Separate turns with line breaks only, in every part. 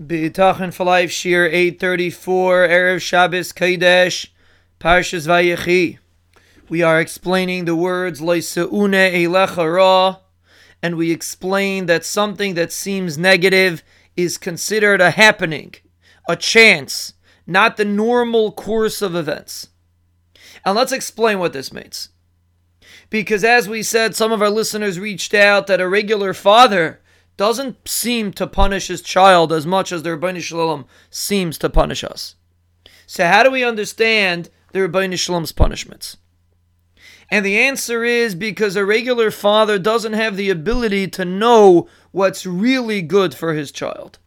Bitachon for Life Shiur 834 Erev Shabbos Kodesh Parshas Vayechi. We are explaining the words Leiseune Eilecha Ra, and we explain that something that seems negative is considered a happening, a chance, not the normal course of events. And let's explain what this means. Because as we said, some of our listeners reached out that a regular father doesn't seem to punish his child as much as the Ribbono Shel Olam seems to punish us. So how do we understand the Ribbono Shel Olam's punishments? And the answer is because a regular father doesn't have the ability to know what's really good for his child.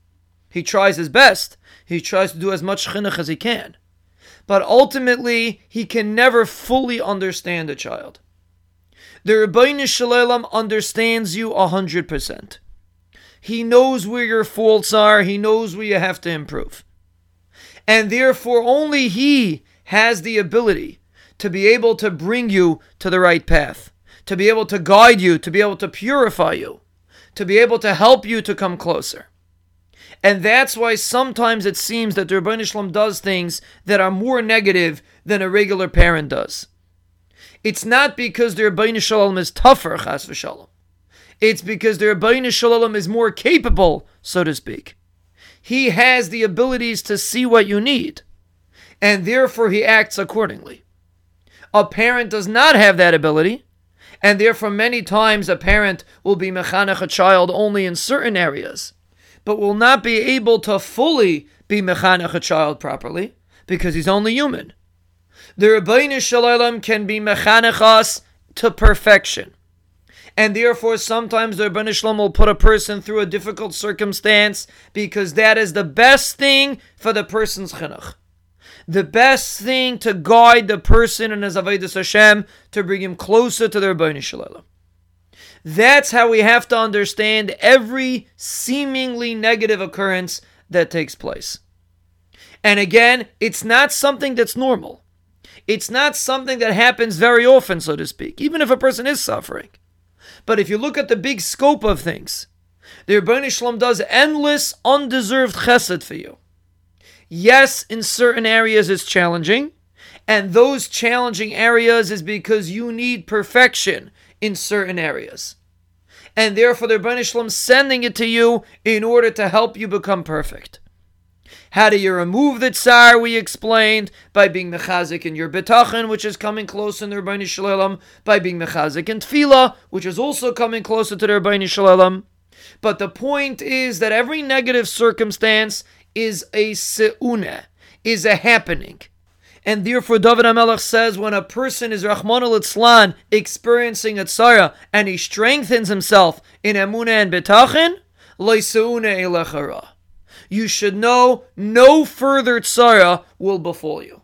He tries his best. He tries to do as much chinuch as he can. But ultimately, he can never fully understand a child. The Ribbono Shel Olam understands you a hundred percent. He knows where your faults are, He knows where you have to improve. And therefore, only He has the ability to be able to bring you to the right path, to be able to guide you, to be able to purify you, to be able to help you to come closer. And that's why sometimes it seems that the Ribbono Shel Olam does things that are more negative than a regular parent does. It's not because the Ribbono Shel Olam is tougher, chas v'shalom. It's because the Ribbono Shel Olam is more capable, so to speak. He has the abilities to see what you need, and therefore he acts accordingly. A parent does not have that ability, and therefore many times a parent will be mechanech a child only in certain areas, but will not be able to fully be mechanech a child properly because he's only human. The Ribbono Shel Olam can be mechanech us to perfection and therefore sometimes the Ribbono Shel Olam will put a person through a difficult circumstance because that is the best thing for the person's chinuch. The best thing to guide the person in his avodas Hashem to bring him closer to the Ribbono Shel Olam. That's how we have to understand every seemingly negative occurrence that takes place. And again, it's not something that's normal. It's not something that happens very often, so to speak, even if a person is suffering. But if you look at the big scope of things, the Ribbono Shel Olam does endless, undeserved chesed for you. Yes, in certain areas it's challenging, and those challenging areas is because you need perfection in certain areas. And therefore, the Ribbono Shel Olam sending it to you in order to help you become perfect. How do you remove the tsar? We explained by being mechazik in your bitachon, which is coming close in the Ribbono Shel Olam, by being mechazik in tefillah, which is also coming closer to the Ribbono Shel Olam. But the point is that every negative circumstance is a seune, is a happening. And therefore, David HaMelech says when a person is Rahman al experiencing a tzara and he strengthens himself in Emunah and Bitachon, Leiseune Elechara you should know no further tsara will befall you.